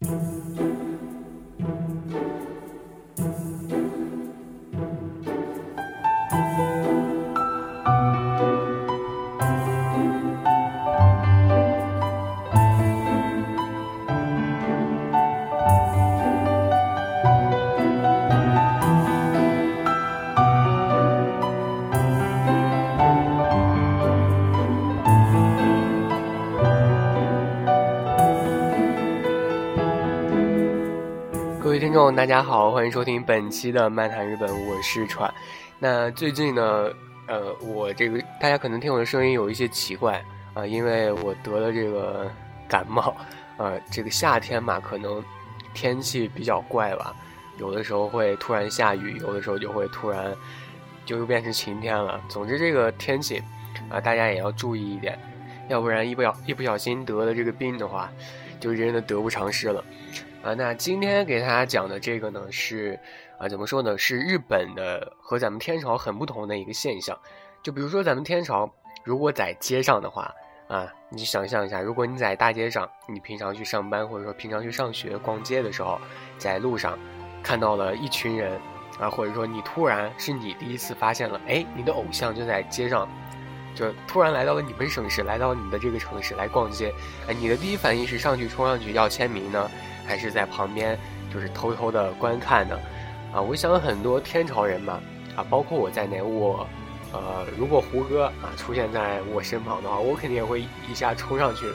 各大家好，欢迎收听本期的《漫谈日本》，我是川。那最近呢，呃，我这个大家可能听我的声音有一些奇怪啊，因为我得了这个感冒，呃，这个夏天嘛，可能天气比较怪吧，有的时候会突然下雨，有的时候就会突然就又变成晴天了。总之，这个天气啊，大家也要注意一点，要不然一不小一不小心得了这个病的话，就真的得不偿失了。啊，那今天给大家讲的这个呢，是啊，怎么说呢？是日本的和咱们天朝很不同的一个现象。就比如说咱们天朝，如果在街上的话，啊，你想象一下，如果你在大街上，你平常去上班或者说平常去上学、逛街的时候，在路上看到了一群人，啊，或者说你突然是你第一次发现了，哎，你的偶像就在街上，就突然来到了你们省市，来到你的这个城市来逛街，哎，你的第一反应是上去冲上去要签名呢？还是在旁边，就是偷偷的观看呢，啊，我想很多天朝人嘛，啊，包括我在内，我，呃，如果胡歌啊出现在我身旁的话，我肯定也会一下冲上去，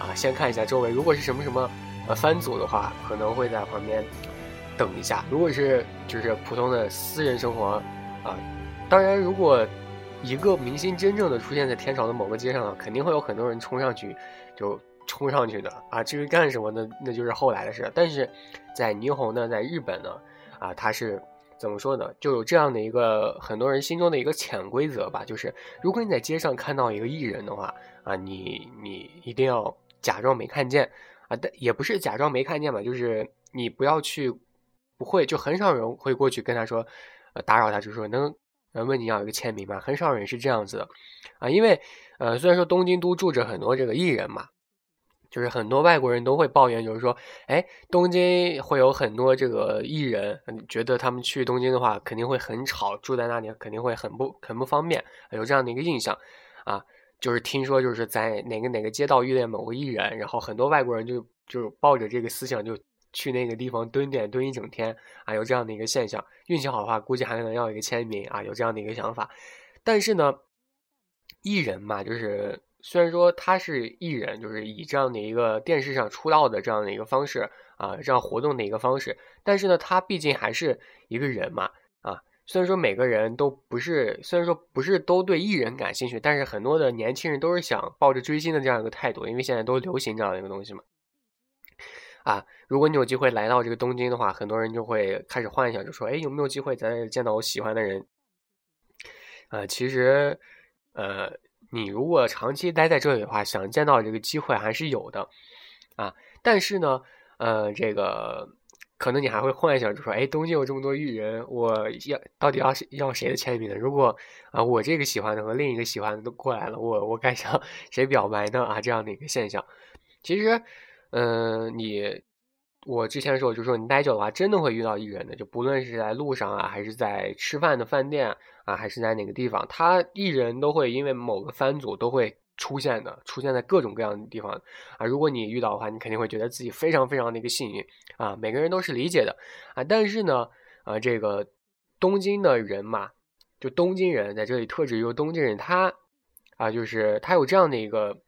啊，先看一下周围，如果是什么什么，呃，番组的话，可能会在旁边等一下；如果是就是普通的私人生活，啊，当然，如果一个明星真正的出现在天朝的某个街上，肯定会有很多人冲上去，就。冲上去的啊，至于干什么呢？那就是后来的事。但是，在霓虹呢，在日本呢，啊，它是怎么说呢？就有这样的一个很多人心中的一个潜规则吧，就是如果你在街上看到一个艺人的话，啊，你你一定要假装没看见啊，但也不是假装没看见吧，就是你不要去，不会，就很少人会过去跟他说，呃，打扰他，就是说能问你要一个签名吗？很少人是这样子的，啊，因为呃，虽然说东京都住着很多这个艺人嘛。就是很多外国人都会抱怨，就是说，哎，东京会有很多这个艺人，觉得他们去东京的话肯定会很吵，住在那里肯定会很不很不方便，有这样的一个印象，啊，就是听说就是在哪个哪个街道遇见某个艺人，然后很多外国人就就抱着这个思想就去那个地方蹲点蹲一整天，啊，有这样的一个现象，运气好的话估计还能要一个签名啊，有这样的一个想法，但是呢，艺人嘛，就是。虽然说他是艺人，就是以这样的一个电视上出道的这样的一个方式啊，这样活动的一个方式，但是呢，他毕竟还是一个人嘛啊。虽然说每个人都不是，虽然说不是都对艺人感兴趣，但是很多的年轻人都是想抱着追星的这样一个态度，因为现在都流行这样一个东西嘛。啊，如果你有机会来到这个东京的话，很多人就会开始幻想，就说：“哎，有没有机会在见到我喜欢的人？”呃，其实，呃。你如果长期待在这里的话，想见到这个机会还是有的，啊，但是呢，呃，这个可能你还会幻想，就说，哎，东京有这么多艺人，我要到底要要谁的签名呢？如果啊，我这个喜欢的和另一个喜欢的都过来了，我我该向 谁表白呢？啊，这样的一个现象，其实，嗯，你我之前说我，就说你待久的话，真的会遇到艺人的，就不论是在路上啊，还是在吃饭的饭店。啊，还是在哪个地方，他艺人都会因为某个番组都会出现的，出现在各种各样的地方啊。如果你遇到的话，你肯定会觉得自己非常非常的一个幸运啊。每个人都是理解的啊，但是呢，啊，这个东京的人嘛，就东京人在这里特指一个东京人，他啊，就是他有这样的一个。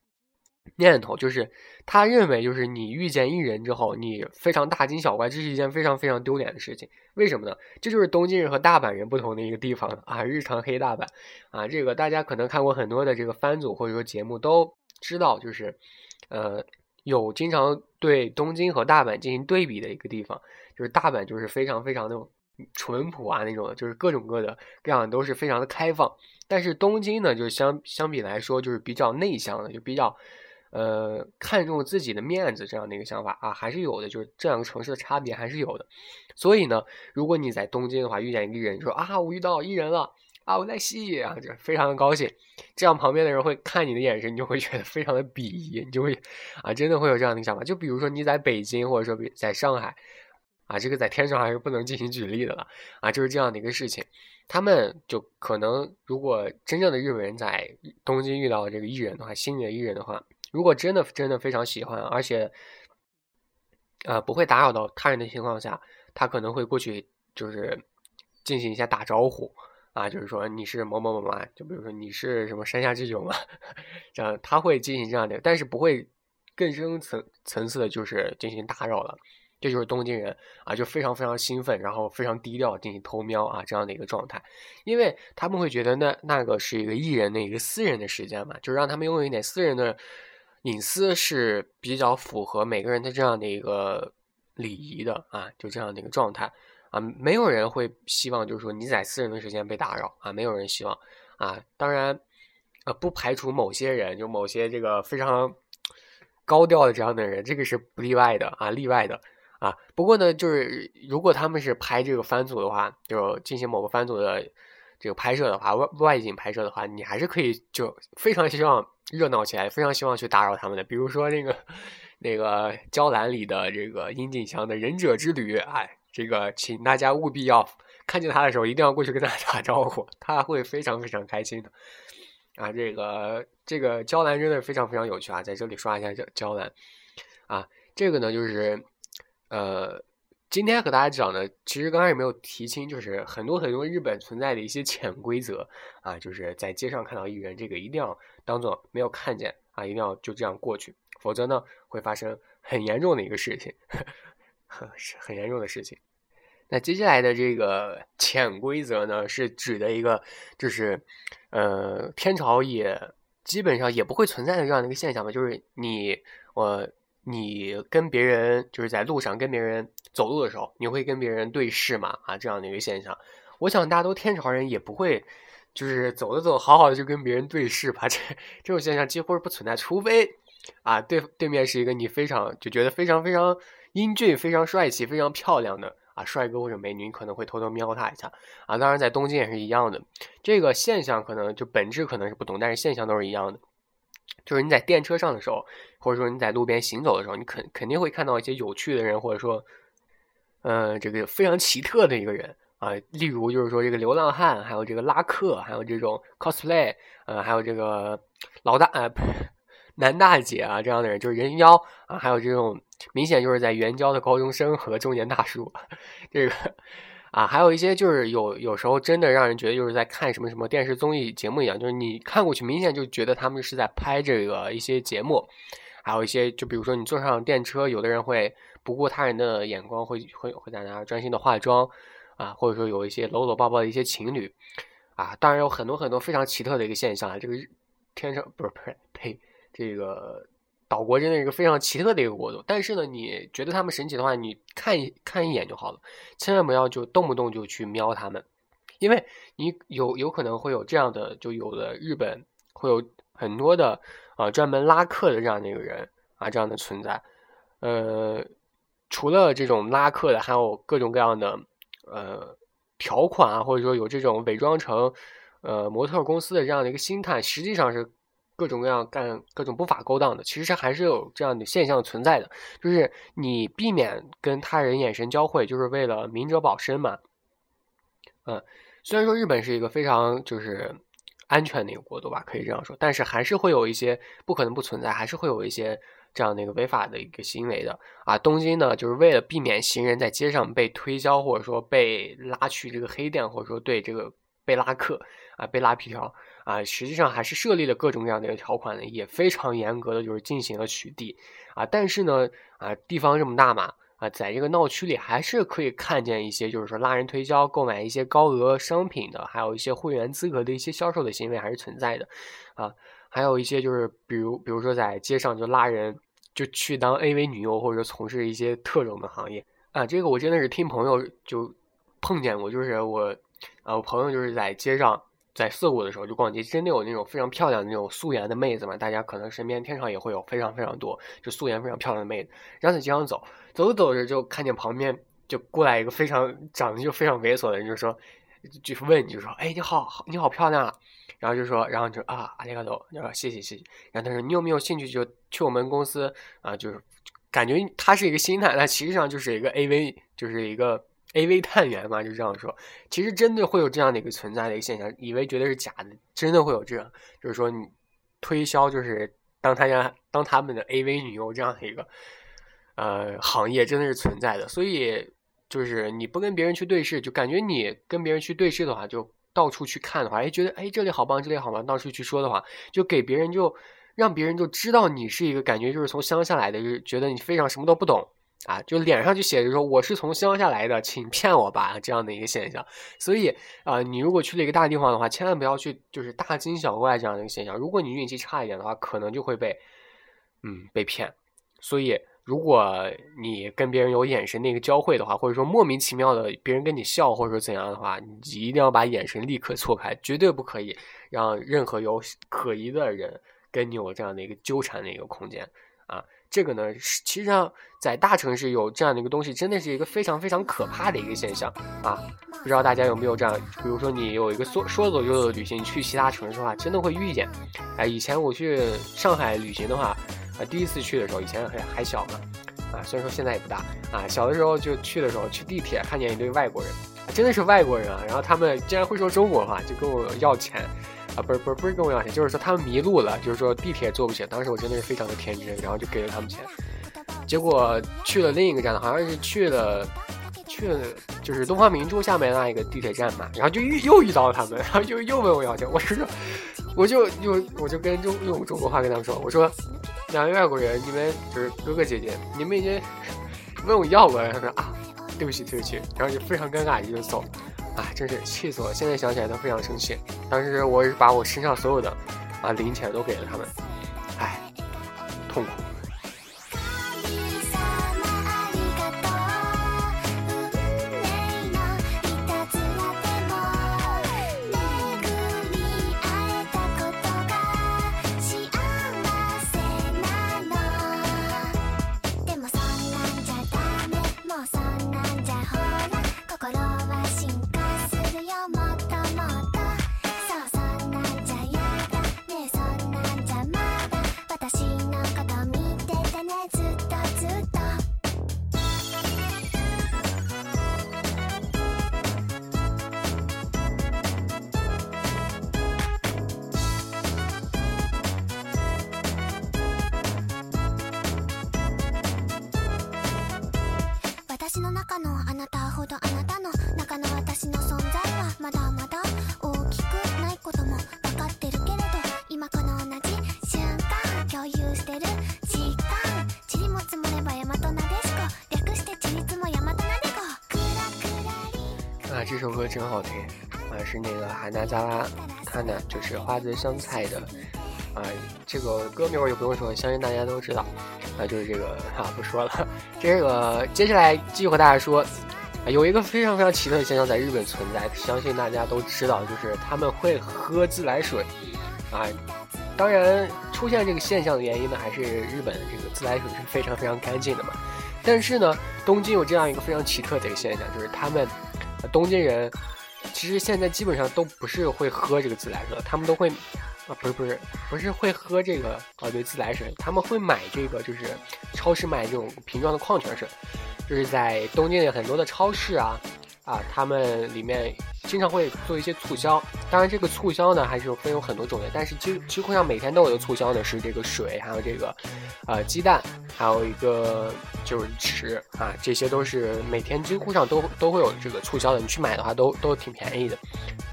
念头就是他认为，就是你遇见艺人之后，你非常大惊小怪，这是一件非常非常丢脸的事情。为什么呢？这就是东京人和大阪人不同的一个地方啊！日常黑大阪啊，这个大家可能看过很多的这个番组或者说节目都知道，就是呃有经常对东京和大阪进行对比的一个地方，就是大阪就是非常非常的淳朴啊那种，就是各种各的各样都是非常的开放，但是东京呢，就是相相比来说就是比较内向的，就比较。呃，看重自己的面子这样的一个想法啊，还是有的，就是这两个城市的差别还是有的。所以呢，如果你在东京的话遇见一个人，说啊，我遇到艺人了啊，我在戏啊，就非常的高兴。这样旁边的人会看你的眼神，你就会觉得非常的鄙夷，你就会啊，真的会有这样的想法。就比如说你在北京，或者说比在上海，啊，这个在天上还是不能进行举例的了啊，就是这样的一个事情。他们就可能，如果真正的日本人在东京遇到这个艺人的话，心里的艺人的话，如果真的真的非常喜欢，而且，呃，不会打扰到他人的情况下，他可能会过去，就是进行一下打招呼啊，就是说你是某某某嘛，就比如说你是什么山下智久嘛，这样他会进行这样的，但是不会更深层层次的，就是进行打扰了。这就是东京人啊，就非常非常兴奋，然后非常低调进行偷瞄啊这样的一个状态，因为他们会觉得那那个是一个艺人的一个私人的时间嘛，就是让他们拥有一点私人的隐私是比较符合每个人的这样的一个礼仪的啊，就这样的一个状态啊，没有人会希望就是说你在私人的时间被打扰啊，没有人希望啊，当然呃不排除某些人，就某些这个非常高调的这样的人，这个是不例外的啊，例外的。啊，不过呢，就是如果他们是拍这个番组的话，就进行某个番组的这个拍摄的话，外外景拍摄的话，你还是可以就非常希望热闹起来，非常希望去打扰他们的。比如说那个那个《娇兰》里的这个樱井翔的忍者之旅，哎，这个请大家务必要看见他的时候，一定要过去跟他打招呼，他会非常非常开心的。啊，这个这个《娇兰》真的非常非常有趣啊，在这里刷一下《娇娇兰》啊，这个呢就是。呃，今天和大家讲的，其实刚开始没有提清，就是很多很多日本存在的一些潜规则啊，就是在街上看到艺人，这个一定要当做没有看见啊，一定要就这样过去，否则呢会发生很严重的一个事情，是很严重的事情。那接下来的这个潜规则呢，是指的一个，就是呃，天朝也基本上也不会存在的这样的一个现象吧，就是你我。你跟别人就是在路上跟别人走路的时候，你会跟别人对视吗？啊，这样的一个现象，我想大家都天朝人也不会，就是走着走好好的就跟别人对视吧。这这种现象几乎是不存在，除非啊对对面是一个你非常就觉得非常非常英俊、非常帅气、非常漂亮的啊帅哥或者美女，你可能会偷偷瞄他一下啊。当然在东京也是一样的，这个现象可能就本质可能是不同，但是现象都是一样的。就是你在电车上的时候，或者说你在路边行走的时候，你肯肯定会看到一些有趣的人，或者说，呃，这个非常奇特的一个人啊。例如就是说这个流浪汉，还有这个拉客，还有这种 cosplay，呃，还有这个老大啊呃男大姐啊这样的人，就是人妖啊，还有这种明显就是在援交的高中生和中年大叔，这个。啊，还有一些就是有有时候真的让人觉得就是在看什么什么电视综艺节目一样，就是你看过去明显就觉得他们是在拍这个一些节目，还有一些就比如说你坐上电车，有的人会不顾他人的眼光，会会会在那儿专心的化妆，啊，或者说有一些搂搂抱抱的一些情侣，啊，当然有很多很多非常奇特的一个现象啊，这个天上不是不是呸，这个。岛国真的是一个非常奇特的一个国度，但是呢，你觉得他们神奇的话，你看一看一眼就好了，千万不要就动不动就去瞄他们，因为你有有可能会有这样的，就有的日本会有很多的啊专门拉客的这样的一个人啊这样的存在，呃，除了这种拉客的，还有各种各样的呃条款啊，或者说有这种伪装成呃模特公司的这样的一个心态，实际上是。各种各样干各种不法勾当的，其实还是有这样的现象存在的。就是你避免跟他人眼神交汇，就是为了明哲保身嘛。嗯，虽然说日本是一个非常就是安全的一个国度吧，可以这样说，但是还是会有一些不可能不存在，还是会有一些这样的一个违法的一个行为的啊。东京呢，就是为了避免行人在街上被推销，或者说被拉去这个黑店，或者说对这个被拉客啊被拉皮条。啊，实际上还是设立了各种各样的一个条款的，也非常严格的，就是进行了取缔啊。但是呢，啊，地方这么大嘛，啊，在这个闹区里还是可以看见一些，就是说拉人推销、购买一些高额商品的，还有一些会员资格的一些销售的行为还是存在的，啊，还有一些就是比如，比如说在街上就拉人，就去当 AV 女优，或者从事一些特种的行业啊。这个我真的是听朋友就碰见过，就是我，啊，我朋友就是在街上。在涩谷的时候就逛街，真的有那种非常漂亮的那种素颜的妹子嘛？大家可能身边天上也会有非常非常多就素颜非常漂亮的妹子。然后在街上走，走着走着就看见旁边就过来一个非常长得就非常猥琐的人，就说：“就是问就说，哎，你好，你好漂亮啊，然后就说，然后就啊，阿里嘎多，就说谢谢谢谢，然后他说你有没有兴趣就去我们公司啊，就是感觉他是一个心态，那其实上就是一个 AV，就是一个 AV 探员嘛，就这样说，其实真的会有这样的一个存在的一个现象，以为觉得是假的，真的会有这样，就是说你推销就是当他家当他们的 AV 女优这样的一个呃行业真的是存在的，所以。就是你不跟别人去对视，就感觉你跟别人去对视的话，就到处去看的话，哎，觉得哎这里好棒，这里好棒，到处去说的话，就给别人就让别人就知道你是一个感觉就是从乡下来的，就觉得你非常什么都不懂啊，就脸上就写着说我是从乡下来的，请骗我吧这样的一个现象。所以啊，你如果去了一个大地方的话，千万不要去就是大惊小怪这样的一个现象。如果你运气差一点的话，可能就会被嗯被骗。所以。如果你跟别人有眼神那个交汇的话，或者说莫名其妙的别人跟你笑，或者说怎样的话，你一定要把眼神立刻错开，绝对不可以让任何有可疑的人跟你有这样的一个纠缠的一个空间啊！这个呢，其实上在大城市有这样的一个东西，真的是一个非常非常可怕的一个现象啊！不知道大家有没有这样？比如说你有一个说说走就走的旅行，去其他城市的话，真的会遇见。哎，以前我去上海旅行的话。啊，第一次去的时候，以前还还小嘛，啊，虽然说现在也不大，啊，小的时候就去的时候，去地铁看见一堆外国人，真的是外国人啊，然后他们竟然会说中国话，就跟我要钱，啊，不是不是不是跟我要钱，就是说他们迷路了，就是说地铁坐不起，当时我真的是非常的天真，然后就给了他们钱，结果去了另一个站，好像是去了去了就是东方明珠下面那一个地铁站嘛，然后就又又遇到了他们，然后就又问我要钱，我是说，我就就我就跟中用中国话跟他们说，我说。两位外国人，你们就是哥哥姐姐，你们已经 问我要过了。他说啊，对不起，对不起，然后就非常尴尬，就走了。啊，真是气死我！现在想起来都非常生气。当时我是把我身上所有的啊零钱都给了他们，唉，痛苦。这首歌真好听啊！是那个海娜扎拉，他呢就是花泽香菜的啊。这个歌名我就不用说，相信大家都知道啊。就是这个啊，不说了。这个接下来继续和大家说，有一个非常非常奇特的现象在日本存在，相信大家都知道，就是他们会喝自来水啊。当然，出现这个现象的原因呢，还是日本这个自来水是非常非常干净的嘛。但是呢，东京有这样一个非常奇特的一个现象，就是他们。东京人其实现在基本上都不是会喝这个自来水，他们都会啊，不是不是不是会喝这个啊，对，自来水，他们会买这个，就是超市买这种瓶装的矿泉水，就是在东京的很多的超市啊啊，他们里面。经常会做一些促销，当然这个促销呢还是分有很多种类，但是几几乎上每天都有的促销呢是这个水，还有这个，呃鸡蛋，还有一个就是纸啊，这些都是每天几乎上都都会有这个促销的，你去买的话都都挺便宜的，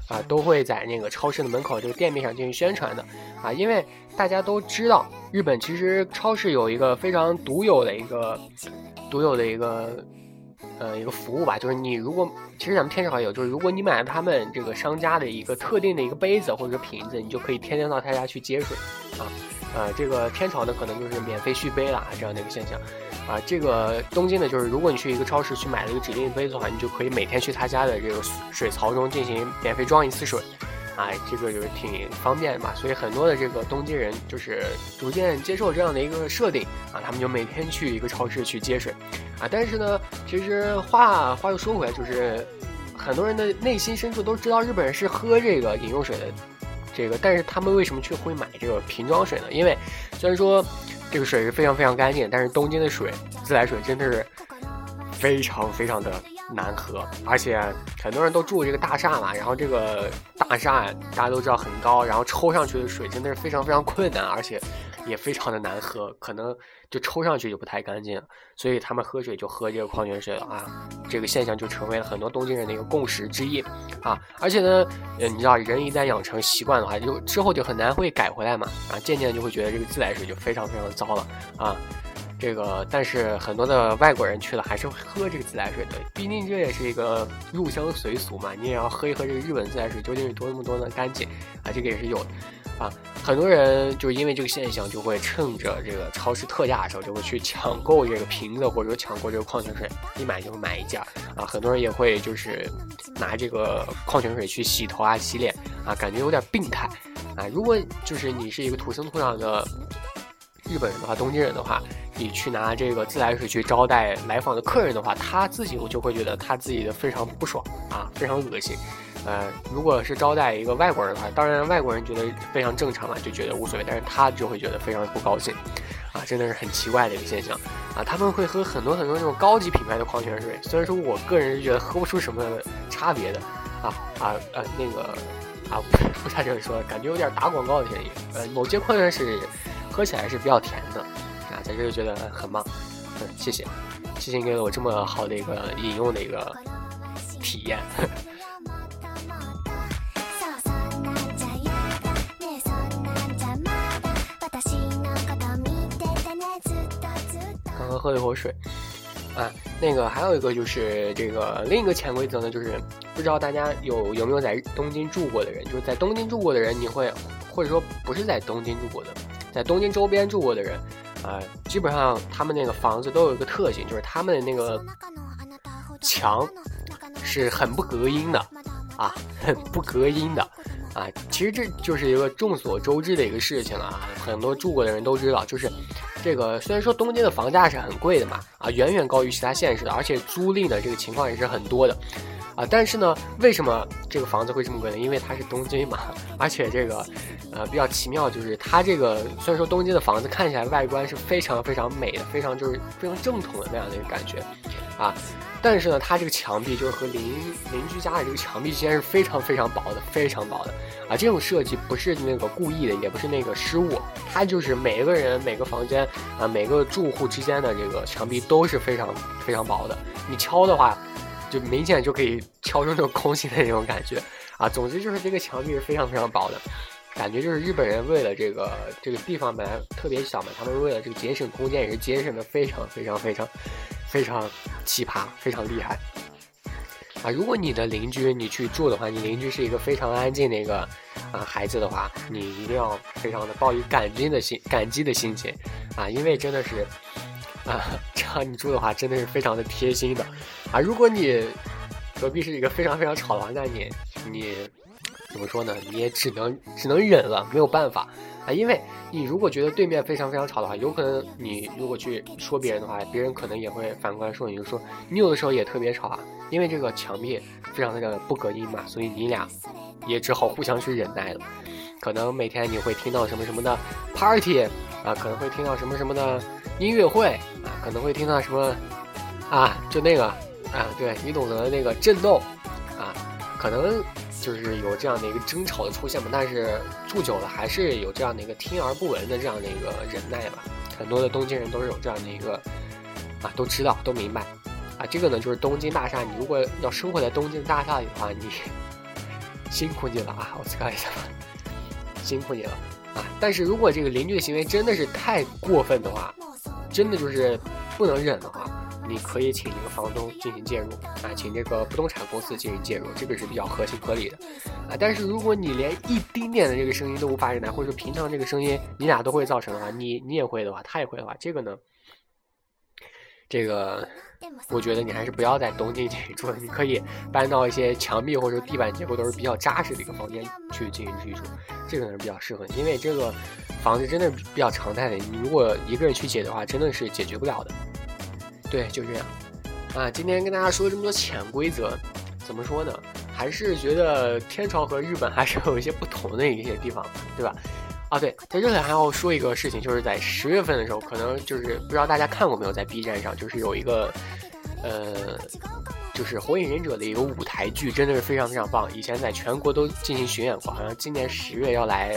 啊都会在那个超市的门口这个店面上进行宣传的，啊因为大家都知道日本其实超市有一个非常独有的一个独有的一个。呃，一个服务吧，就是你如果其实咱们天朝也有，就是如果你买了他们这个商家的一个特定的一个杯子或者瓶子，你就可以天天到他家去接水，啊，呃，这个天朝呢可能就是免费续杯了这样的一个现象，啊，这个东京呢就是如果你去一个超市去买了一个指定杯子的话，你就可以每天去他家的这个水槽中进行免费装一次水。啊，这个就是挺方便的嘛，所以很多的这个东京人就是逐渐接受这样的一个设定啊，他们就每天去一个超市去接水，啊，但是呢，其实话话又说回来，就是很多人的内心深处都知道日本人是喝这个饮用水的，这个，但是他们为什么却会买这个瓶装水呢？因为虽然说这个水是非常非常干净，但是东京的水自来水真的是非常非常的难喝，而且很多人都住这个大厦嘛，然后这个大厦大家都知道很高，然后抽上去的水真的是非常非常困难，而且。也非常的难喝，可能就抽上去就不太干净，所以他们喝水就喝这个矿泉水了啊。这个现象就成为了很多东京人的一个共识之一啊。而且呢，呃，你知道人一旦养成习惯的话，就之后就很难会改回来嘛啊。渐渐就会觉得这个自来水就非常非常糟了啊。这个但是很多的外国人去了还是会喝这个自来水的，毕竟这也是一个入乡随俗嘛，你也要喝一喝这个日本自来水究竟是多么多的干净啊，这个也是有的。啊，很多人就因为这个现象，就会趁着这个超市特价的时候，就会去抢购这个瓶子，或者说抢购这个矿泉水，一买就会买一件啊。很多人也会就是拿这个矿泉水去洗头啊、洗脸啊，感觉有点病态啊。如果就是你是一个土生土长的日本人的话，东京人的话，你去拿这个自来水去招待来访的客人的话，他自己就会觉得他自己的非常不爽啊，非常恶心。呃，如果是招待一个外国人的话，当然外国人觉得非常正常嘛，就觉得无所谓，但是他就会觉得非常不高兴，啊，真的是很奇怪的一个现象，啊，他们会喝很多很多那种高级品牌的矿泉水，虽然说我个人是觉得喝不出什么差别的，啊啊呃那个啊不太这么说，感觉有点打广告的嫌疑，呃，某些矿泉水喝起来是比较甜的，啊，在这就觉得很棒，嗯，谢谢，谢谢给了我这么好的一个饮用的一个体验。刚刚喝了一口水，啊，那个还有一个就是这个另一个潜规则呢，就是不知道大家有有没有在东京住过的人，就是在东京住过的人，你会或者说不是在东京住过的，在东京周边住过的人，啊，基本上他们那个房子都有一个特性，就是他们的那个墙是很不隔音的，啊，很不隔音的。啊，其实这就是一个众所周知的一个事情了啊，很多住过的人都知道，就是这个虽然说东京的房价是很贵的嘛，啊，远远高于其他县市的，而且租赁的这个情况也是很多的，啊，但是呢，为什么这个房子会这么贵呢？因为它是东京嘛，而且这个，呃，比较奇妙就是它这个虽然说东京的房子看起来外观是非常非常美的，非常就是非常正统的那样的一个感觉，啊。但是呢，它这个墙壁就是和邻邻居家的这个墙壁之间是非常非常薄的，非常薄的啊！这种设计不是那个故意的，也不是那个失误，它就是每个人每个房间啊，每个住户之间的这个墙壁都是非常非常薄的。你敲的话，就明显就可以敲出那种空心的那种感觉啊！总之就是这个墙壁是非常非常薄的，感觉就是日本人为了这个这个地方本来特别小嘛，他们为了这个节省空间也是节省的非常非常非常。非常奇葩，非常厉害啊！如果你的邻居你去住的话，你邻居是一个非常安静的一个啊孩子的话，你一定要非常的抱以感激的心感激的心情啊，因为真的是啊，这样你住的话真的是非常的贴心的啊！如果你隔壁是一个非常非常吵的话，那你你怎么说呢？你也只能只能忍了，没有办法。啊，因为你如果觉得对面非常非常吵的话，有可能你如果去说别人的话，别人可能也会反过来说你，就说你有的时候也特别吵啊。因为这个墙壁非常的不隔音嘛，所以你俩也只好互相去忍耐了。可能每天你会听到什么什么的 party 啊，可能会听到什么什么的音乐会啊，可能会听到什么啊，就那个啊，对你懂得那个震动啊，可能。就是有这样的一个争吵的出现嘛，但是住久了还是有这样的一个听而不闻的这样的一个忍耐吧。很多的东京人都是有这样的一个啊，都知道都明白啊。这个呢就是东京大厦，你如果要生活在东京大厦里的话，你 辛苦你了啊！我再看一下吧，辛苦你了！啊但是如果这个邻居的行为真的是太过分的话，真的就是不能忍的话。你可以请这个房东进行介入啊，请这个不动产公司进行介入，这个是比较合情合理的啊。但是如果你连一丁点的这个声音都无法忍耐，或者说平常这个声音你俩都会造成的话，你你也会的话，他也会的话，这个呢，这个我觉得你还是不要在东京进行住了，你可以搬到一些墙壁或者地板结构都是比较扎实的一个房间去进行居住，这个呢是比较适合你，因为这个房子真的比较常态的，你如果一个人去解的话，真的是解决不了的。对，就这样，啊，今天跟大家说了这么多潜规则，怎么说呢？还是觉得天朝和日本还是有一些不同的一些地方，对吧？啊，对，在这里还要说一个事情，就是在十月份的时候，可能就是不知道大家看过没有，在 B 站上就是有一个，呃，就是《火影忍者》的一个舞台剧，真的是非常非常棒。以前在全国都进行巡演过，好像今年十月要来，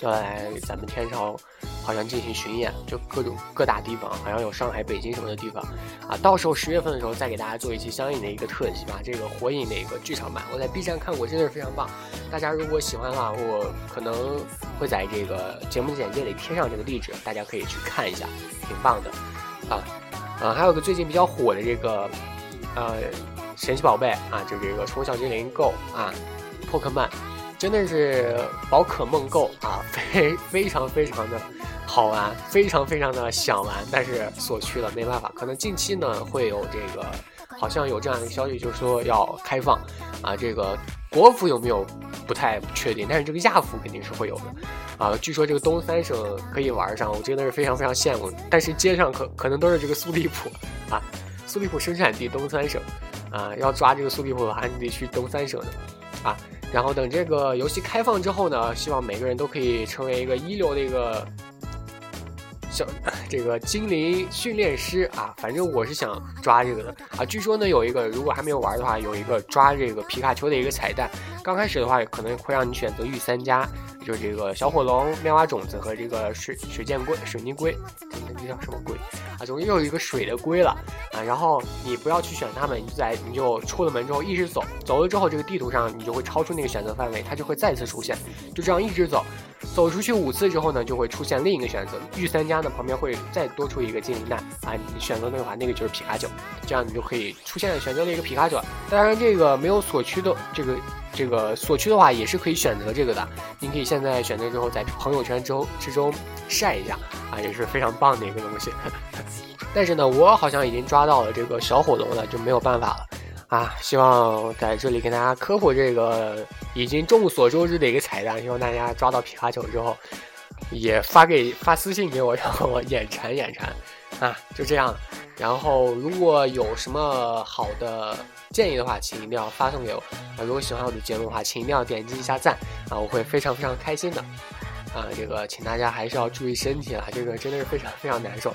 要来咱们天朝。好像进行巡演，就各种各大地方，好像有上海、北京什么的地方，啊，到时候十月份的时候再给大家做一期相应的一个特辑吧。这个火影的一个剧场版，我在 B 站看过，真的是非常棒。大家如果喜欢的话，我可能会在这个节目简介里贴上这个地址，大家可以去看一下，挺棒的。啊，啊，还有个最近比较火的这个，呃，神奇宝贝啊，就这个宠物小精灵 Go 啊，破克曼，真的是宝可梦 Go 啊，非非常非常的。好玩，非常非常的想玩，但是锁区了，没办法。可能近期呢会有这个，好像有这样一个消息，就是说要开放，啊，这个国服有没有不太确定，但是这个亚服肯定是会有的，啊，据说这个东三省可以玩上，我真的是非常非常羡慕。但是街上可可能都是这个苏利普，啊，苏利普生产地东三省，啊，要抓这个苏利普还得去东三省的，啊，然后等这个游戏开放之后呢，希望每个人都可以成为一个一流的一个。小这个精灵训练师啊，反正我是想抓这个的啊。据说呢，有一个如果还没有玩的话，有一个抓这个皮卡丘的一个彩蛋。刚开始的话，可能会让你选择御三家，就是这个小火龙、妙蛙种子和这个水水箭龟、水泥龟，这叫什么龟啊？总之又有一个水的龟了啊。然后你不要去选它们，你就在你就出了门之后一直走，走了之后这个地图上你就会超出那个选择范围，它就会再次出现，就这样一直走。走出去五次之后呢，就会出现另一个选择。御三家呢旁边会再多出一个精灵蛋啊，你选择那个话，那个就是皮卡丘，这样你就可以出现选择了一个皮卡丘。当然，这个没有锁区的这个这个锁区的话，也是可以选择这个的。您可以现在选择之后，在朋友圈之之中晒一下啊，也是非常棒的一个东西。但是呢，我好像已经抓到了这个小火龙了，就没有办法了。啊，希望在这里跟大家科普这个已经众所周知的一个彩蛋，希望大家抓到皮卡丘之后，也发给发私信给我，让我眼馋眼馋。啊，就这样。然后如果有什么好的建议的话，请一定要发送给我。啊，如果喜欢我的节目的话，请一定要点击一下赞，啊，我会非常非常开心的。啊，这个请大家还是要注意身体了，这个真的是非常非常难受。